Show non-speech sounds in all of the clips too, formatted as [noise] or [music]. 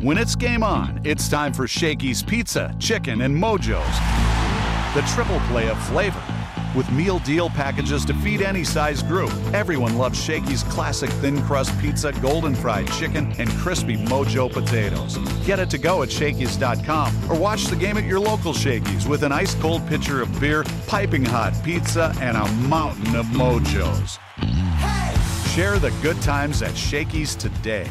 When it's game on, it's time for Shakey's Pizza, Chicken, and Mojo's. The triple play of flavor. With meal deal packages to feed any size group, everyone loves Shakey's classic thin crust pizza, golden fried chicken, and crispy Mojo potatoes. Get it to go at Shakey's.com or watch the game at your local Shakey's with an ice cold pitcher of beer, piping hot pizza, and a mountain of Mojos. Share the good times at Shakey's today.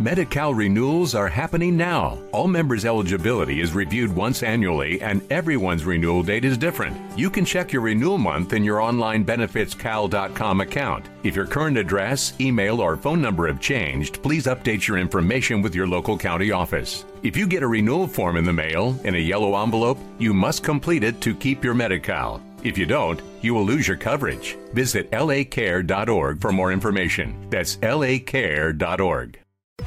Medi-Cal renewals are happening now. All members' eligibility is reviewed once annually, and everyone's renewal date is different. You can check your renewal month in your online benefitscal.com account. If your current address, email, or phone number have changed, please update your information with your local county office. If you get a renewal form in the mail in a yellow envelope, you must complete it to keep your Medi-Cal. If you don't, you will lose your coverage. Visit lacare.org for more information. That's lacare.org.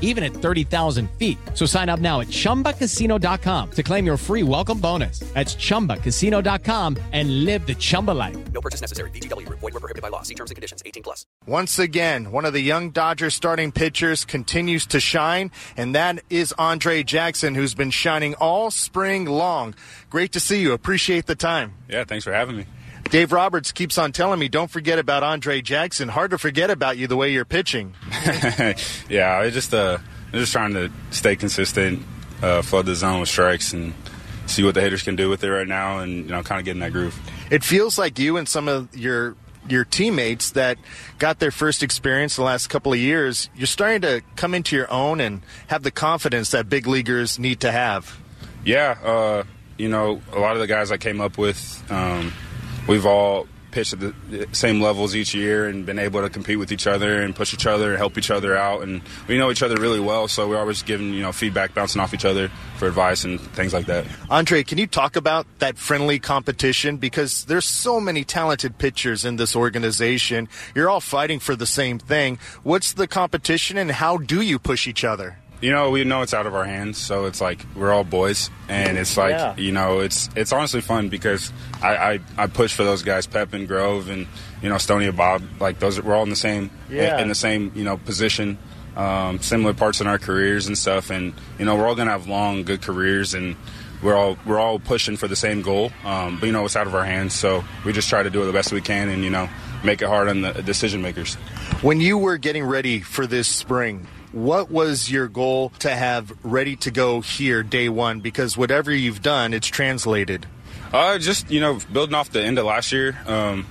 even at 30,000 feet. So sign up now at chumbacasino.com to claim your free welcome bonus. That's chumbacasino.com and live the Chumba life. No purchase necessary. VGW Group. Void were prohibited by law. See terms and conditions. 18 plus. Once again, one of the young Dodgers starting pitchers continues to shine, and that is Andre Jackson, who's been shining all spring long. Great to see you. Appreciate the time. Yeah, thanks for having me. Dave Roberts keeps on telling me, don't forget about Andre Jackson. Hard to forget about you the way you're pitching. [laughs] yeah, I just uh, I'm just trying to stay consistent, uh, flood the zone with strikes, and see what the hitters can do with it right now, and you know, kind of get in that groove. It feels like you and some of your your teammates that got their first experience the last couple of years, you're starting to come into your own and have the confidence that big leaguers need to have. Yeah, uh, you know, a lot of the guys I came up with, um, we've all pitched at the same levels each year and been able to compete with each other and push each other and help each other out. And we know each other really well, so we're always giving you know feedback, bouncing off each other for advice and things like that. Andre, can you talk about that friendly competition? Because there's so many talented pitchers in this organization. You're all fighting for the same thing. What's the competition and how do you push each other? You know we know it's out of our hands so it's like we're all boys and it's like Yeah. you know it's it's honestly fun because I, I i push for those guys pep and grove and you know stony and bob like those we're all in the same Yeah. in the same you know position um, similar parts in our careers and stuff and you know we're all gonna have long good careers and we're all we're all pushing for the same goal um, but you know it's out of our hands so we just try to do it the best we can and you know make it hard on the decision makers When you were getting ready for this spring, what was your goal to have ready to go here day one? Because whatever you've done, it's translated. Uh, just you know, building off the end of last year. Um,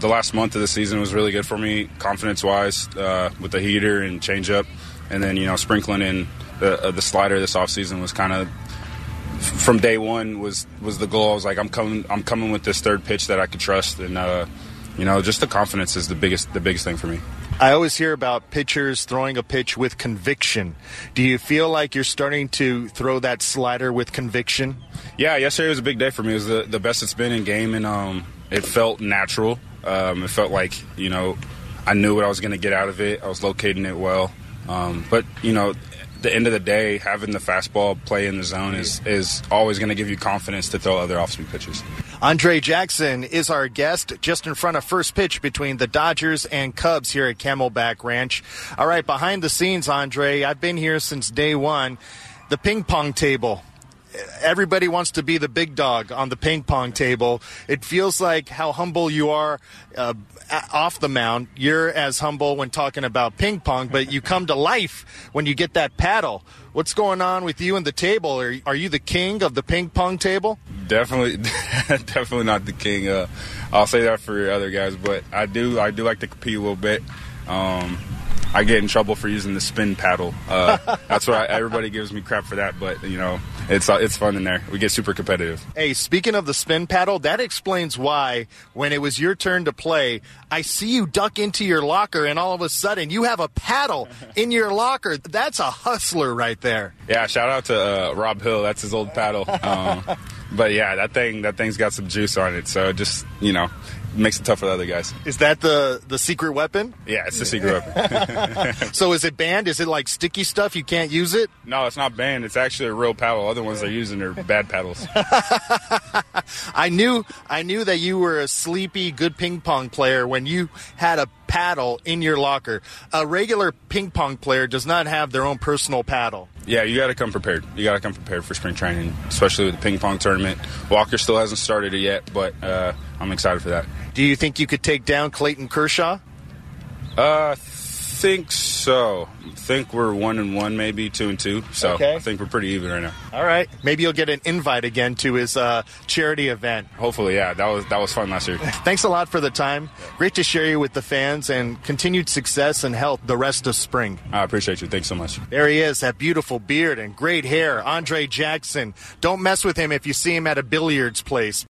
the last month of the season was really good for me, confidence wise, uh, with the heater and change up, and then you know, sprinkling in the uh, the slider this offseason was kind of from day one was was the goal. I was like, I'm coming, I'm coming with this third pitch that I could trust, and uh, you know, just the confidence is the biggest the biggest thing for me. I always hear about pitchers throwing a pitch with conviction. Do you feel like you're starting to throw that slider with conviction? Yeah, yesterday was a big day for me. It was the, the best it's been in game, and um, it felt natural. Um, it felt like you know I knew what I was going to get out of it. I was locating it well, um, but you know, the end of the day, having the fastball play in the zone is is always going to give you confidence to throw other off-speed pitches. Andre Jackson is our guest just in front of first pitch between the Dodgers and Cubs here at Camelback Ranch. All right, behind the scenes, Andre, I've been here since day one. The ping pong table. Everybody wants to be the big dog on the ping pong table. It feels like how humble you are uh, off the mound. You're as humble when talking about ping pong, but you come to life when you get that paddle. What's going on with you and the table? Are, are you the king of the ping pong table? Definitely, [laughs] definitely not the king. Uh, I'll say that for other guys, but I do I do like to compete a little bit. Um, I get in trouble for using the spin paddle. Uh, that's why everybody gives me crap for that. But you know, it's uh, it's fun in there. We get super competitive. Hey, speaking of the spin paddle, that explains why when it was your turn to play, I see you duck into your locker and all of a sudden you have a paddle [laughs] in your locker. That's a hustler right there. Yeah, shout out to uh, Rob Hill. That's his old paddle. Um, [laughs] but yeah, that thing that thing's got some juice on it. So it just you know, makes it tough for the other guys. Is that the the secret weapon? Yeah, it's the secret weapon. [laughs] So is it banned? Is it like sticky stuff? You can't use it? no, it's not banned. It's actually a real paddle. Other ones they're using are bad paddles. [laughs] I knew I knew that you were a sleepy good ping pong player when you had a paddle in your locker. A regular ping pong player does not have their own personal paddle. Yeah, you got to come prepared. You got to come prepared for spring training, especially with the ping pong tournament. Walker still hasn't started it yet, but uh, I'm excited for that. Do you think you could take down Clayton Kershaw? Uh, think so. think we're one and one, maybe two and two. So Okay. I think we're pretty even right now. All right. Maybe you'll get an invite again to his uh, charity event. Hopefully, yeah. That was that was fun last year. [laughs] Thanks a lot for the time. Great to share you with the fans and continued success and health the rest of spring. I appreciate you. Thanks so much. There he is, that beautiful beard and great hair, Andre Jackson. Don't mess with him if you see him at a billiards place.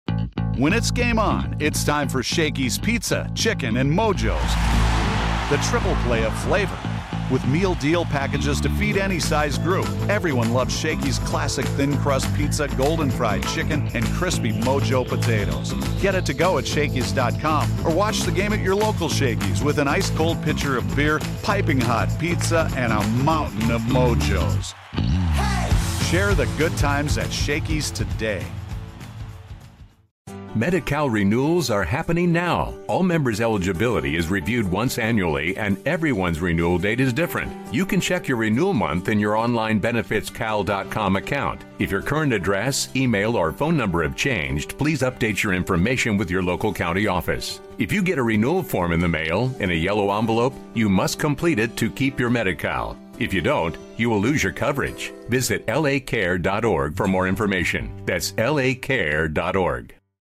When it's game on, it's time for Shakey's Pizza, Chicken, and Mojo's. The triple play of flavor. With meal deal packages to feed any size group, everyone loves Shakey's classic thin crust pizza, golden fried chicken, and crispy Mojo potatoes. Get it to go at Shakey's.com or watch the game at your local Shakey's with an ice cold pitcher of beer, piping hot pizza, and a mountain of Mojos. Share the good times at Shakey's today. Medi-Cal renewals are happening now. All members' eligibility is reviewed once annually, and everyone's renewal date is different. You can check your renewal month in your online benefitscal.com account. If your current address, email, or phone number have changed, please update your information with your local county office. If you get a renewal form in the mail in a yellow envelope, you must complete it to keep your Medi-Cal. If you don't, you will lose your coverage. Visit lacare.org for more information. That's lacare.org.